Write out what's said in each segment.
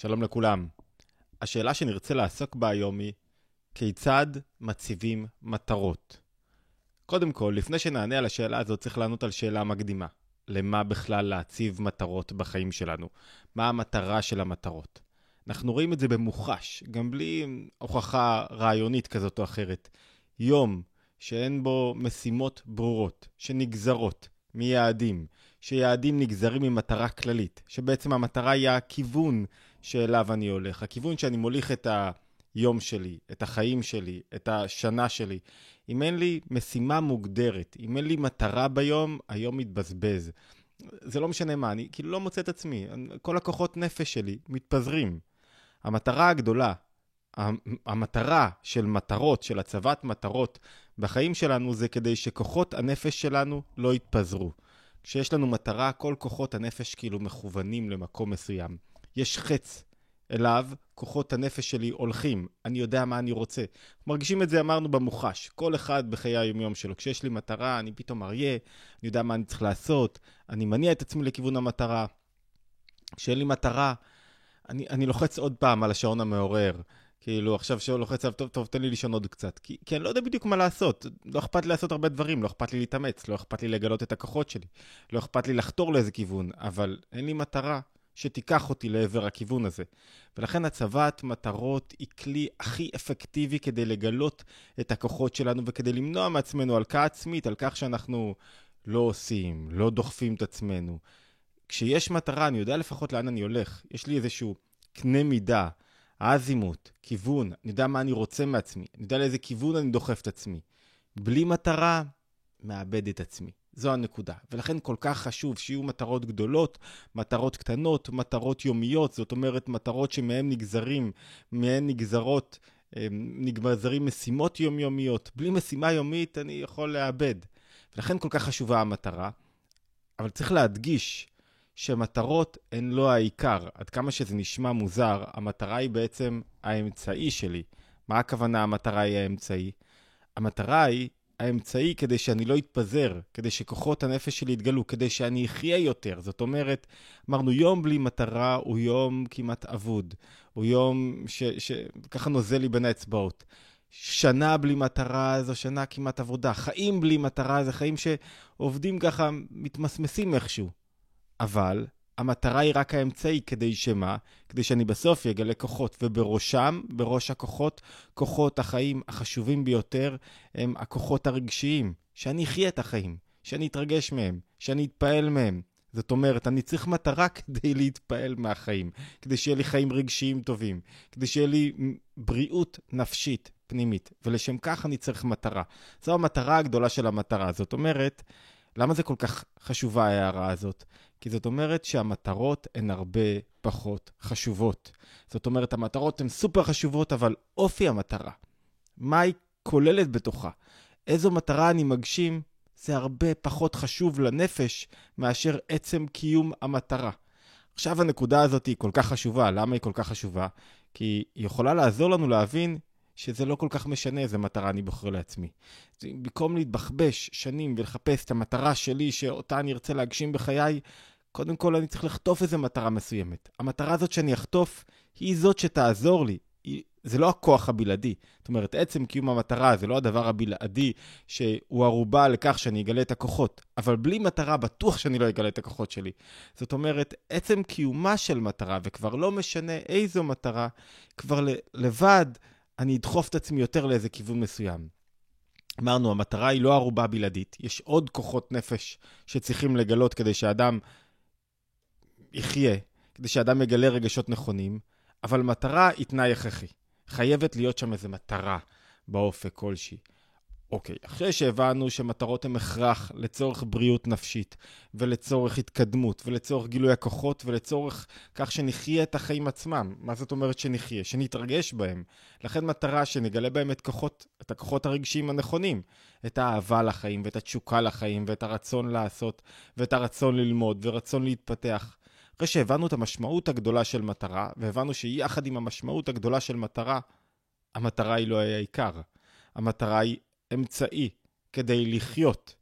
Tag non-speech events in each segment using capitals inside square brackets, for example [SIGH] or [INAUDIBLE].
שלום לכולם. השאלה שנרצה לעסוק בה היום היא, כיצד מציבים מטרות? קודם כל, לפני שנענה על השאלה הזאת, צריך לענות על שאלה מקדימה. למה בכלל להציב מטרות בחיים שלנו? מה המטרה של המטרות? אנחנו רואים את זה במוחש, גם בלי הוכחה רעיונית כזאת או אחרת. יום שאין בו משימות ברורות, שנגזרות מיעדים, שיעדים נגזרים ממטרה כללית, שבעצם המטרה היא הכיוון שאליו אני הולך, הכיוון שאני מוליך את היום שלי, את החיים שלי, את השנה שלי. אם אין לי משימה מוגדרת, אם אין לי מטרה ביום, היום מתבזבז. זה לא משנה מה, אני כאילו לא מוצא את עצמי, כל הכוחות נפש שלי מתפזרים. המטרה הגדולה, המטרה של מטרות, של הצבת מטרות בחיים שלנו, זה כדי שכוחות הנפש שלנו לא יתפזרו. כשיש לנו מטרה, כל כוחות הנפש כאילו מכוונים למקום מסוים. יש חץ אליו, כוחות הנפש שלי הולכים, אני יודע מה אני רוצה. מרגישים את זה, אמרנו, במוחש. כל אחד בחיי היומיום שלו. כשיש לי מטרה, אני פתאום אריה, אני יודע מה אני צריך לעשות, אני מניע את עצמי לכיוון המטרה. כשאין לי מטרה, אני, אני לוחץ עוד פעם על השעון המעורר. כאילו, עכשיו שהוא לוחץ עליו, טוב, טוב, תן לי לישון עוד קצת. כי, כי אני לא יודע בדיוק מה לעשות. לא אכפת לי לעשות הרבה דברים, לא אכפת לי להתאמץ, לא אכפת לי לגלות את הכוחות שלי, לא אכפת לי לחתור לאיזה כיוון, אבל אין לי מטרה שתיקח אותי לעבר הכיוון הזה. ולכן הצבת מטרות היא כלי הכי אפקטיבי כדי לגלות את הכוחות שלנו וכדי למנוע מעצמנו הלקאה עצמית על כך שאנחנו לא עושים, לא דוחפים את עצמנו. כשיש מטרה, אני יודע לפחות לאן אני הולך. יש לי איזשהו קנה מידה. האזימות, כיוון, אני יודע מה אני רוצה מעצמי, אני יודע לאיזה כיוון אני דוחף את עצמי. בלי מטרה, מאבד את עצמי. זו הנקודה. ולכן כל כך חשוב שיהיו מטרות גדולות, מטרות קטנות, מטרות יומיות, זאת אומרת מטרות שמהן נגזרים, מהן נגזרות, נגזרים משימות יומיומיות. בלי משימה יומית אני יכול לאבד. ולכן כל כך חשובה המטרה. אבל צריך להדגיש שמטרות הן לא העיקר. עד כמה שזה נשמע מוזר, המטרה היא בעצם האמצעי שלי. מה הכוונה המטרה היא האמצעי? המטרה היא האמצעי כדי שאני לא אתפזר, כדי שכוחות הנפש שלי יתגלו, כדי שאני אחיה יותר. זאת אומרת, אמרנו, יום בלי מטרה הוא יום כמעט אבוד. הוא יום שככה נוזל לי בין האצבעות. שנה בלי מטרה זו שנה כמעט עבודה. חיים בלי מטרה זה חיים שעובדים ככה, מתמסמסים איכשהו. אבל המטרה היא רק האמצעי, כדי שמה? כדי שאני בסוף אגלה כוחות, ובראשם, בראש הכוחות, כוחות החיים החשובים ביותר הם הכוחות הרגשיים. שאני אחיה את החיים, שאני אתרגש מהם, שאני אתפעל מהם. זאת אומרת, אני צריך מטרה [LAUGHS] כדי להתפעל מהחיים, כדי שיהיה לי חיים רגשיים טובים, כדי שיהיה לי בריאות נפשית פנימית, ולשם כך אני צריך מטרה. זו המטרה הגדולה של המטרה. זאת אומרת, למה זה כל כך חשובה ההערה הזאת? כי זאת אומרת שהמטרות הן הרבה פחות חשובות. זאת אומרת, המטרות הן סופר חשובות, אבל אופי המטרה, מה היא כוללת בתוכה, איזו מטרה אני מגשים, זה הרבה פחות חשוב לנפש מאשר עצם קיום המטרה. עכשיו הנקודה הזאת היא כל כך חשובה. למה היא כל כך חשובה? כי היא יכולה לעזור לנו להבין שזה לא כל כך משנה איזה מטרה אני בוחר לעצמי. במקום להתבחבש שנים ולחפש את המטרה שלי, שאותה אני ארצה להגשים בחיי, קודם כל אני צריך לחטוף איזה מטרה מסוימת. המטרה הזאת שאני אחטוף, היא זאת שתעזור לי. זה לא הכוח הבלעדי. זאת אומרת, עצם קיום המטרה זה לא הדבר הבלעדי שהוא ערובה לכך שאני אגלה את הכוחות. אבל בלי מטרה, בטוח שאני לא אגלה את הכוחות שלי. זאת אומרת, עצם קיומה של מטרה, וכבר לא משנה איזו מטרה, כבר לבד אני אדחוף את עצמי יותר לאיזה כיוון מסוים. אמרנו, המטרה היא לא ערובה בלעדית, יש עוד כוחות נפש שצריכים לגלות כדי שאדם יחיה, כדי שאדם יגלה רגשות נכונים, אבל מטרה היא תנאי הכרחי. חייבת להיות שם איזו מטרה באופק כלשהי. אוקיי, אחרי שהבנו שמטרות הן הכרח לצורך בריאות נפשית, ולצורך התקדמות, ולצורך גילוי הכוחות, ולצורך כך שנחיה את החיים עצמם. מה זאת אומרת שנחיה? שנתרגש בהם. לכן מטרה שנגלה בהם את, כוחות, את הכוחות הרגשיים הנכונים. את האהבה לחיים, ואת התשוקה לחיים, ואת הרצון לעשות, ואת הרצון ללמוד, ורצון להתפתח. אחרי שהבנו את המשמעות הגדולה של מטרה, והבנו שיחד עם המשמעות הגדולה של מטרה, המטרה היא לא העיקר. המטרה היא אמצעי כדי לחיות.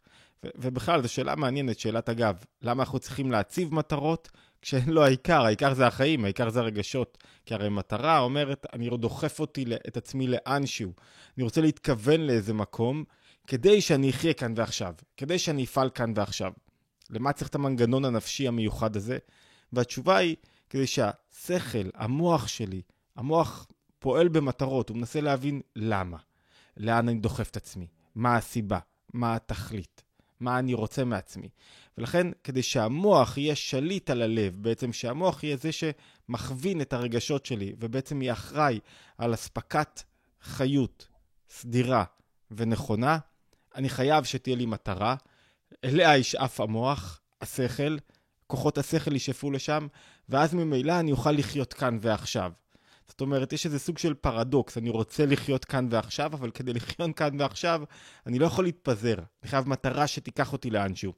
ו- ובכלל, זו שאלה מעניינת, שאלת אגב, למה אנחנו צריכים להציב מטרות? כשאין לו העיקר, העיקר זה החיים, העיקר זה הרגשות. כי הרי מטרה אומרת, אני דוחף אותי את עצמי לאנשהו. אני רוצה להתכוון לאיזה מקום, כדי שאני אחיה כאן ועכשיו, כדי שאני אפעל כאן ועכשיו. למה צריך את המנגנון הנפשי המיוחד הזה? והתשובה היא, כדי שהשכל, המוח שלי, המוח פועל במטרות, הוא מנסה להבין למה. לאן אני דוחף את עצמי, מה הסיבה, מה התכלית, מה אני רוצה מעצמי. ולכן, כדי שהמוח יהיה שליט על הלב, בעצם שהמוח יהיה זה שמכווין את הרגשות שלי, ובעצם יהיה אחראי על אספקת חיות סדירה ונכונה, אני חייב שתהיה לי מטרה, אליה ישאף המוח, השכל, כוחות השכל ישאפו לשם, ואז ממילא אני אוכל לחיות כאן ועכשיו. זאת אומרת, יש איזה סוג של פרדוקס, אני רוצה לחיות כאן ועכשיו, אבל כדי לחיות כאן ועכשיו, אני לא יכול להתפזר. אני חייב מטרה שתיקח אותי לאנשהו.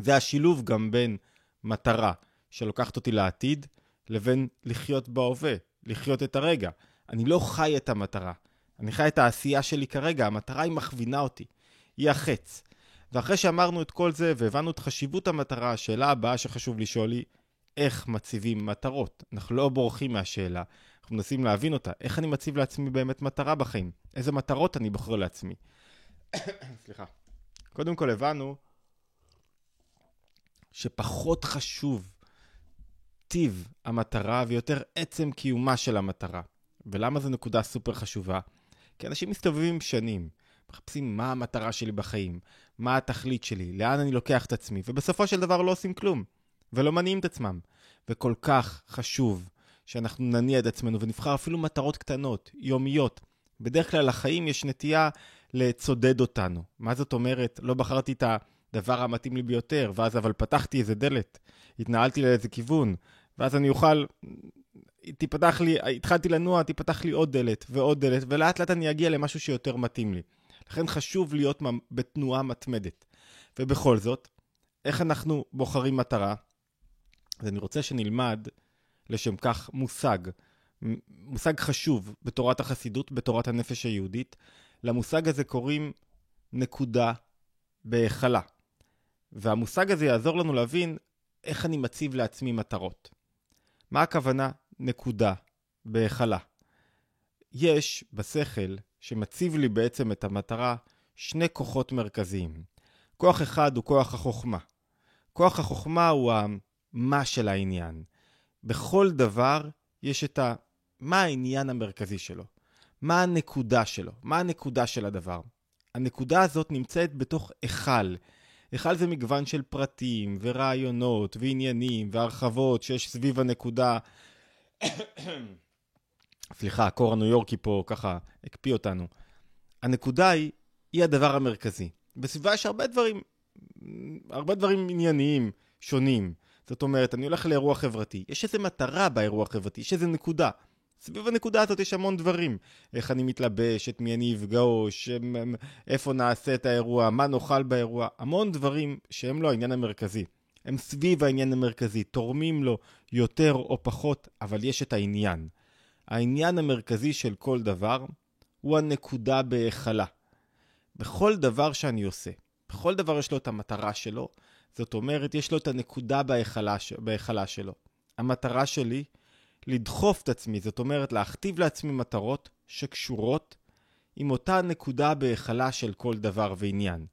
זה השילוב גם בין מטרה שלוקחת אותי לעתיד, לבין לחיות בהווה, לחיות את הרגע. אני לא חי את המטרה, אני חי את העשייה שלי כרגע, המטרה היא מכווינה אותי, היא החץ. ואחרי שאמרנו את כל זה והבנו את חשיבות המטרה, השאלה הבאה שחשוב לשאול היא, איך מציבים מטרות? אנחנו לא בורחים מהשאלה, אנחנו מנסים להבין אותה. איך אני מציב לעצמי באמת מטרה בחיים? איזה מטרות אני בוחר לעצמי? [COUGHS] סליחה. קודם כל הבנו שפחות חשוב טיב המטרה ויותר עצם קיומה של המטרה. ולמה זו נקודה סופר חשובה? כי אנשים מסתובבים שנים, מחפשים מה המטרה שלי בחיים, מה התכלית שלי, לאן אני לוקח את עצמי, ובסופו של דבר לא עושים כלום, ולא מניעים את עצמם. וכל כך חשוב שאנחנו נניע את עצמנו ונבחר אפילו מטרות קטנות, יומיות. בדרך כלל לחיים יש נטייה לצודד אותנו. מה זאת אומרת? לא בחרתי את הדבר המתאים לי ביותר, ואז אבל פתחתי איזה דלת, התנהלתי לאיזה כיוון, ואז אני אוכל תיפתח לי, התחלתי לנוע, תיפתח לי עוד דלת ועוד דלת, ולאט לאט אני אגיע למשהו שיותר מתאים לי. לכן חשוב להיות בתנועה מתמדת. ובכל זאת, איך אנחנו בוחרים מטרה? אז אני רוצה שנלמד לשם כך מושג, מושג חשוב בתורת החסידות, בתורת הנפש היהודית. למושג הזה קוראים נקודה בהיכלה. והמושג הזה יעזור לנו להבין איך אני מציב לעצמי מטרות. מה הכוונה נקודה בהיכלה? יש בשכל שמציב לי בעצם את המטרה שני כוחות מרכזיים. כוח אחד הוא כוח החוכמה. כוח החוכמה הוא המה של העניין. בכל דבר יש את ה... מה העניין המרכזי שלו? מה הנקודה שלו? מה הנקודה של הדבר? הנקודה הזאת נמצאת בתוך היכל. היכל זה מגוון של פרטים ורעיונות ועניינים והרחבות שיש סביב הנקודה. סליחה, הקור הניו יורקי פה ככה הקפיא אותנו. הנקודה היא, היא הדבר המרכזי. בסביבה יש הרבה דברים, הרבה דברים ענייניים שונים. זאת אומרת, אני הולך לאירוע חברתי, יש איזו מטרה באירוע החברתי, יש איזו נקודה. סביב הנקודה הזאת יש המון דברים. איך אני מתלבש, את מי אני אפגוש, איפה נעשה את האירוע, מה נאכל באירוע, המון דברים שהם לא העניין המרכזי. הם סביב העניין המרכזי, תורמים לו יותר או פחות, אבל יש את העניין. העניין המרכזי של כל דבר הוא הנקודה בהיכלה. בכל דבר שאני עושה, בכל דבר יש לו את המטרה שלו, זאת אומרת, יש לו את הנקודה בהיכלה, שלו. המטרה שלי, לדחוף את עצמי, זאת אומרת, להכתיב לעצמי מטרות שקשורות עם אותה נקודה בהיכלה של כל דבר ועניין.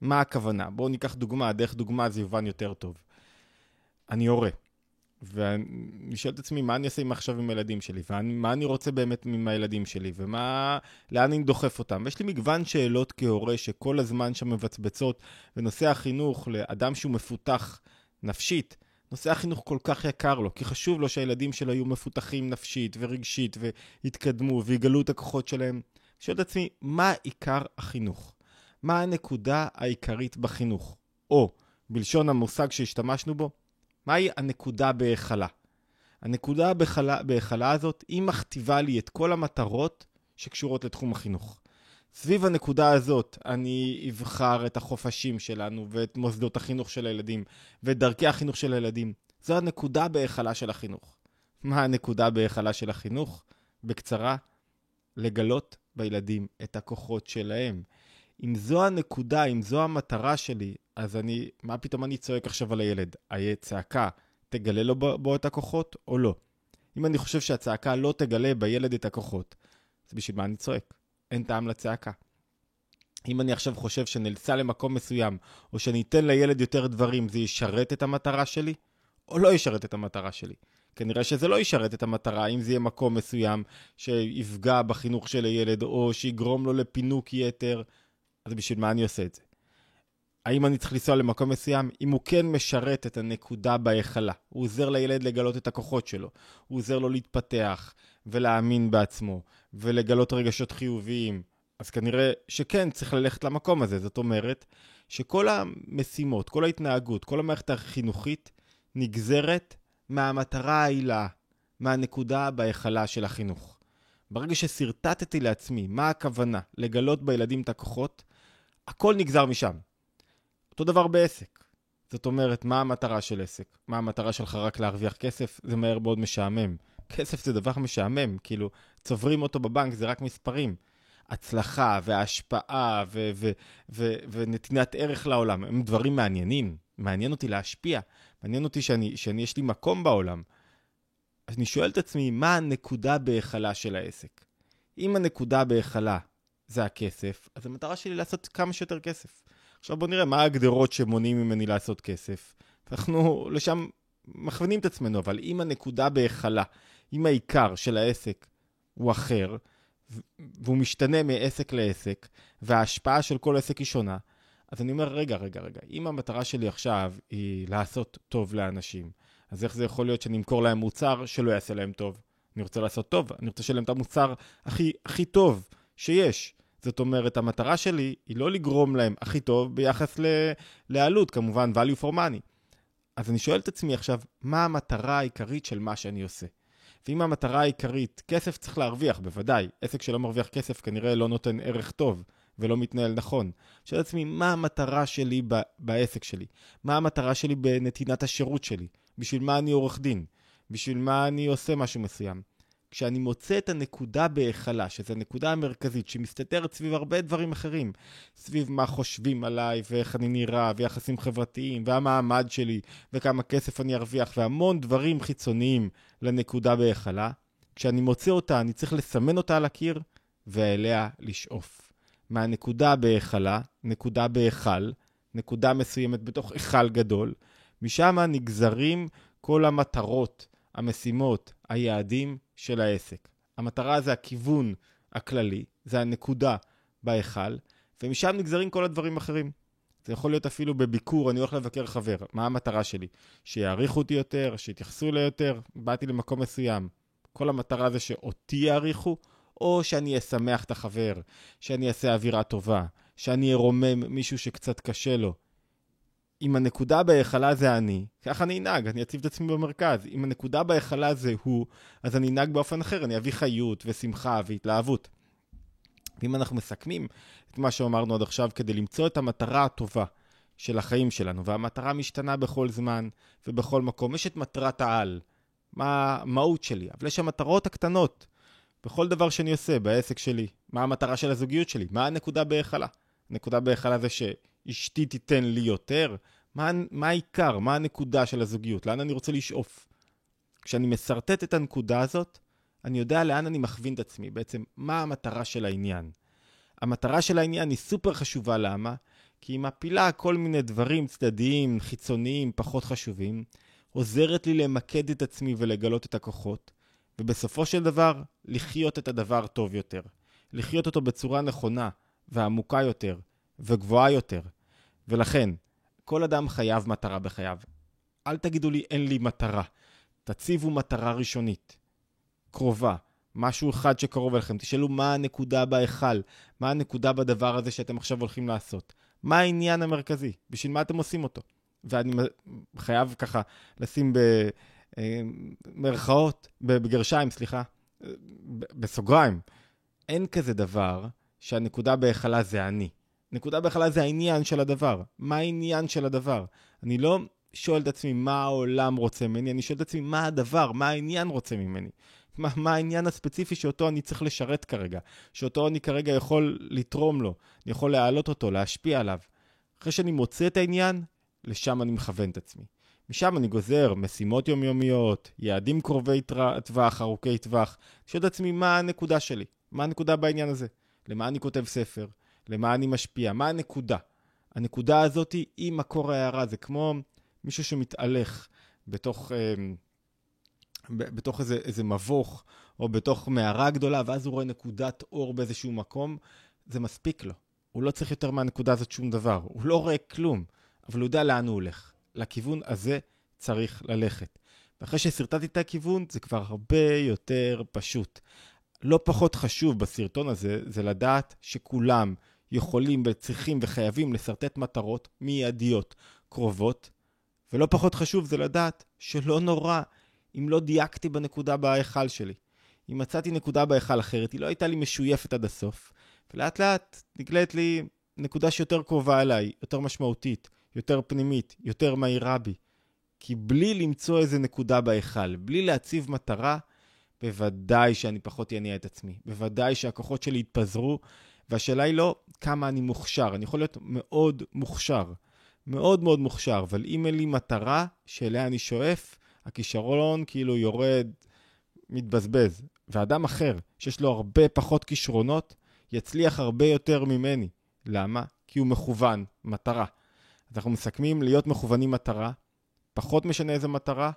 מה הכוונה? בואו ניקח דוגמה, דרך דוגמה זה יובן יותר טוב. אני הורה. ואני שואל את עצמי, מה אני אעשה עם עכשיו עם הילדים שלי? ומה אני רוצה באמת עם הילדים שלי? ומה... לאן אני דוחף אותם? ויש לי מגוון שאלות כהורה שכל הזמן שם מבצבצות, ונושא החינוך לאדם שהוא מפותח נפשית, נושא החינוך כל כך יקר לו, כי חשוב לו שהילדים שלו יהיו מפותחים נפשית ורגשית, ויתקדמו, ויגלו את הכוחות שלהם. אני שואל את עצמי, מה עיקר החינוך? מה הנקודה העיקרית בחינוך? או, בלשון המושג שהשתמשנו בו, מהי הנקודה בהיכלה? הנקודה בהיכלה, הזאת, היא מכתיבה לי את כל המטרות שקשורות לתחום החינוך. סביב הנקודה הזאת אני אבחר את החופשים שלנו ואת מוסדות החינוך של הילדים ואת דרכי החינוך של הילדים. זו הנקודה בהיכלה של החינוך. מה הנקודה בהיכלה של החינוך? בקצרה, לגלות בילדים את הכוחות שלהם. אם זו הנקודה, אם זו המטרה שלי, אז אני, מה פתאום אני צועק עכשיו על הילד? צעקה תגלה לו בו את הכוחות או לא. אם אני חושב שהצעקה לא תגלה בילד את הכוחות, אז בשביל מה אני צועק? אין טעם לצעקה. אם אני עכשיו חושב שנלצה למקום מסוים, או שאני אתן לילד יותר דברים, זה ישרת את המטרה שלי, או לא ישרת את המטרה שלי? כנראה שזה לא ישרת את המטרה, אם זה יהיה מקום מסוים שיפגע בחינוך של הילד, או שיגרום לו לפינוק יתר, אז בשביל מה אני עושה את זה? האם אני צריך לנסוע למקום מסוים? אם הוא כן משרת את הנקודה בהיכלה, הוא עוזר לילד לגלות את הכוחות שלו, הוא עוזר לו להתפתח ולהאמין בעצמו, ולגלות רגשות חיוביים, אז כנראה שכן צריך ללכת למקום הזה. זאת אומרת, שכל המשימות, כל ההתנהגות, כל המערכת החינוכית נגזרת מהמטרה העילה, מהנקודה בהיכלה של החינוך. ברגע ששרטטתי לעצמי מה הכוונה לגלות בילדים את הכוחות, הכל נגזר משם. אותו דבר בעסק. זאת אומרת, מה המטרה של עסק? מה המטרה שלך רק להרוויח כסף? זה מהר מאוד משעמם. כסף זה דבר משעמם, כאילו, צוברים אותו בבנק זה רק מספרים. הצלחה והשפעה ו- ו- ו- ונתינת ערך לעולם הם דברים מעניינים. מעניין אותי להשפיע, מעניין אותי שאני, שאני יש לי מקום בעולם. אז אני שואל את עצמי, מה הנקודה בהיכלה של העסק? אם הנקודה בהיכלה זה הכסף, אז המטרה שלי לעשות כמה שיותר כסף. עכשיו בואו נראה מה ההגדרות שמונעים ממני לעשות כסף. אנחנו לשם מכוונים את עצמנו, אבל אם הנקודה בהיכלה, אם העיקר של העסק הוא אחר, והוא משתנה מעסק לעסק, וההשפעה של כל עסק היא שונה, אז אני אומר, רגע, רגע, רגע, אם המטרה שלי עכשיו היא לעשות טוב לאנשים, אז איך זה יכול להיות שאני אמכור להם מוצר שלא יעשה להם טוב? אני רוצה לעשות טוב, אני רוצה לשלם את המוצר הכי, הכי טוב שיש. זאת אומרת, המטרה שלי היא לא לגרום להם הכי טוב ביחס ל, לעלות, כמובן value for money. אז אני שואל את עצמי עכשיו, מה המטרה העיקרית של מה שאני עושה? ואם המטרה העיקרית, כסף צריך להרוויח, בוודאי. עסק שלא מרוויח כסף כנראה לא נותן ערך טוב ולא מתנהל נכון. שואל את עצמי, מה המטרה שלי ב- בעסק שלי? מה המטרה שלי בנתינת השירות שלי? בשביל מה אני עורך דין? בשביל מה אני עושה משהו מסוים? כשאני מוצא את הנקודה בהיכלה, שזו הנקודה המרכזית שמסתתרת סביב הרבה דברים אחרים, סביב מה חושבים עליי, ואיך אני נראה, ויחסים חברתיים, והמעמד שלי, וכמה כסף אני ארוויח, והמון דברים חיצוניים לנקודה בהיכלה, כשאני מוצא אותה, אני צריך לסמן אותה על הקיר, ואליה לשאוף. מהנקודה בהיכלה, נקודה בהיכל, נקודה מסוימת בתוך היכל גדול, משם נגזרים כל המטרות, המשימות, היעדים של העסק. המטרה זה הכיוון הכללי, זה הנקודה בהיכל, ומשם נגזרים כל הדברים האחרים. זה יכול להיות אפילו בביקור, אני הולך לבקר חבר, מה המטרה שלי? שיעריכו אותי יותר, שיתייחסו לי יותר, באתי למקום מסוים. כל המטרה זה שאותי יעריכו, או שאני אשמח את החבר, שאני אעשה אווירה טובה, שאני ארומם מישהו שקצת קשה לו. אם הנקודה בהיכלה זה אני, ככה אני אנהג, אני אציב את עצמי במרכז. אם הנקודה בהיכלה זה הוא, אז אני אנהג באופן אחר, אני אביא חיות ושמחה והתלהבות. ואם אנחנו מסכמים את מה שאמרנו עד עכשיו כדי למצוא את המטרה הטובה של החיים שלנו, והמטרה משתנה בכל זמן ובכל מקום, יש את מטרת העל, מה המהות שלי, אבל יש המטרות הקטנות בכל דבר שאני עושה, בעסק שלי, מה המטרה של הזוגיות שלי, מה הנקודה בהיכלה. הנקודה בהיכלה זה ש... אשתי תיתן לי יותר? מה, מה העיקר? מה הנקודה של הזוגיות? לאן אני רוצה לשאוף? כשאני משרטט את הנקודה הזאת, אני יודע לאן אני מכווין את עצמי, בעצם מה המטרה של העניין. המטרה של העניין היא סופר חשובה, למה? כי היא מפילה כל מיני דברים צדדיים, חיצוניים, פחות חשובים, עוזרת לי למקד את עצמי ולגלות את הכוחות, ובסופו של דבר, לחיות את הדבר טוב יותר. לחיות אותו בצורה נכונה ועמוקה יותר וגבוהה יותר. ולכן, כל אדם חייב מטרה בחייו. אל תגידו לי אין לי מטרה. תציבו מטרה ראשונית, קרובה, משהו אחד שקרוב אליכם. תשאלו מה הנקודה בהיכל, מה הנקודה בדבר הזה שאתם עכשיו הולכים לעשות. מה העניין המרכזי? בשביל מה אתם עושים אותו? ואני חייב ככה לשים במרכאות, אה, בגרשיים, סליחה, בסוגריים. אין כזה דבר שהנקודה בהיכלה זה אני. נקודה בהכלה זה העניין של הדבר. מה העניין של הדבר? אני לא שואל את עצמי מה העולם רוצה ממני, אני שואל את עצמי מה הדבר, מה העניין רוצה ממני. מה, מה העניין הספציפי שאותו אני צריך לשרת כרגע, שאותו אני כרגע יכול לתרום לו, אני יכול להעלות אותו, להשפיע עליו. אחרי שאני מוצא את העניין, לשם אני מכוון את עצמי. משם אני גוזר משימות יומיומיות, יעדים קרובי טווח, ארוכי טווח. אני שואל את עצמי מה הנקודה שלי, מה הנקודה בעניין הזה, למה אני כותב ספר, למה אני משפיע, מה הנקודה. הנקודה הזאת היא מקור ההערה, זה כמו מישהו שמתהלך בתוך, אה, בתוך איזה, איזה מבוך או בתוך מערה גדולה, ואז הוא רואה נקודת אור באיזשהו מקום, זה מספיק לו. הוא לא צריך יותר מהנקודה הזאת שום דבר. הוא לא רואה כלום, אבל הוא יודע לאן הוא הולך. לכיוון הזה צריך ללכת. ואחרי ששרטטתי את הכיוון, זה כבר הרבה יותר פשוט. לא פחות חשוב בסרטון הזה, זה לדעת שכולם יכולים וצריכים וחייבים לשרטט מטרות מיידיות קרובות, ולא פחות חשוב זה לדעת שלא נורא אם לא דייקתי בנקודה בהיכל שלי. אם מצאתי נקודה בהיכל אחרת, היא לא הייתה לי משויפת עד הסוף, ולאט לאט נגלית לי נקודה שיותר קרובה אליי, יותר משמעותית, יותר פנימית, יותר מהירה בי. כי בלי למצוא איזה נקודה בהיכל, בלי להציב מטרה, בוודאי שאני פחות אניע את עצמי. בוודאי שהכוחות שלי יתפזרו, והשאלה היא לא כמה אני מוכשר. אני יכול להיות מאוד מוכשר, מאוד מאוד מוכשר, אבל אם אין לי מטרה שאליה אני שואף, הכישרון כאילו יורד, מתבזבז. ואדם אחר, שיש לו הרבה פחות כישרונות, יצליח הרבה יותר ממני. למה? כי הוא מכוון, מטרה. אז אנחנו מסכמים להיות מכוונים מטרה, פחות משנה איזה מטרה,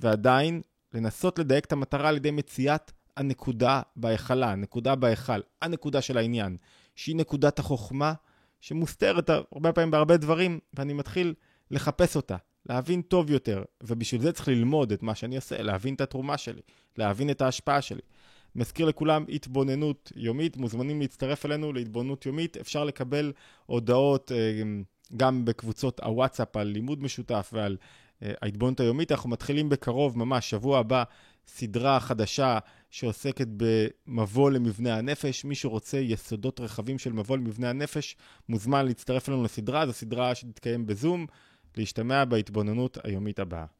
ועדיין לנסות לדייק את המטרה על ידי מציאת הנקודה בהיכלה, הנקודה בהיכל, הנקודה של העניין, שהיא נקודת החוכמה שמוסתרת הרבה פעמים בהרבה דברים, ואני מתחיל לחפש אותה, להבין טוב יותר, ובשביל זה צריך ללמוד את מה שאני עושה, להבין את התרומה שלי, להבין את ההשפעה שלי. מזכיר לכולם התבוננות יומית, מוזמנים להצטרף אלינו להתבוננות יומית, אפשר לקבל הודעות אה, גם בקבוצות הוואטסאפ על לימוד משותף ועל אה, ההתבוננות היומית. אנחנו מתחילים בקרוב, ממש שבוע הבא, סדרה חדשה שעוסקת במבוא למבנה הנפש. מי שרוצה יסודות רחבים של מבוא למבנה הנפש, מוזמן להצטרף אלינו לסדרה, זו סדרה שתתקיים בזום, להשתמע בהתבוננות היומית הבאה.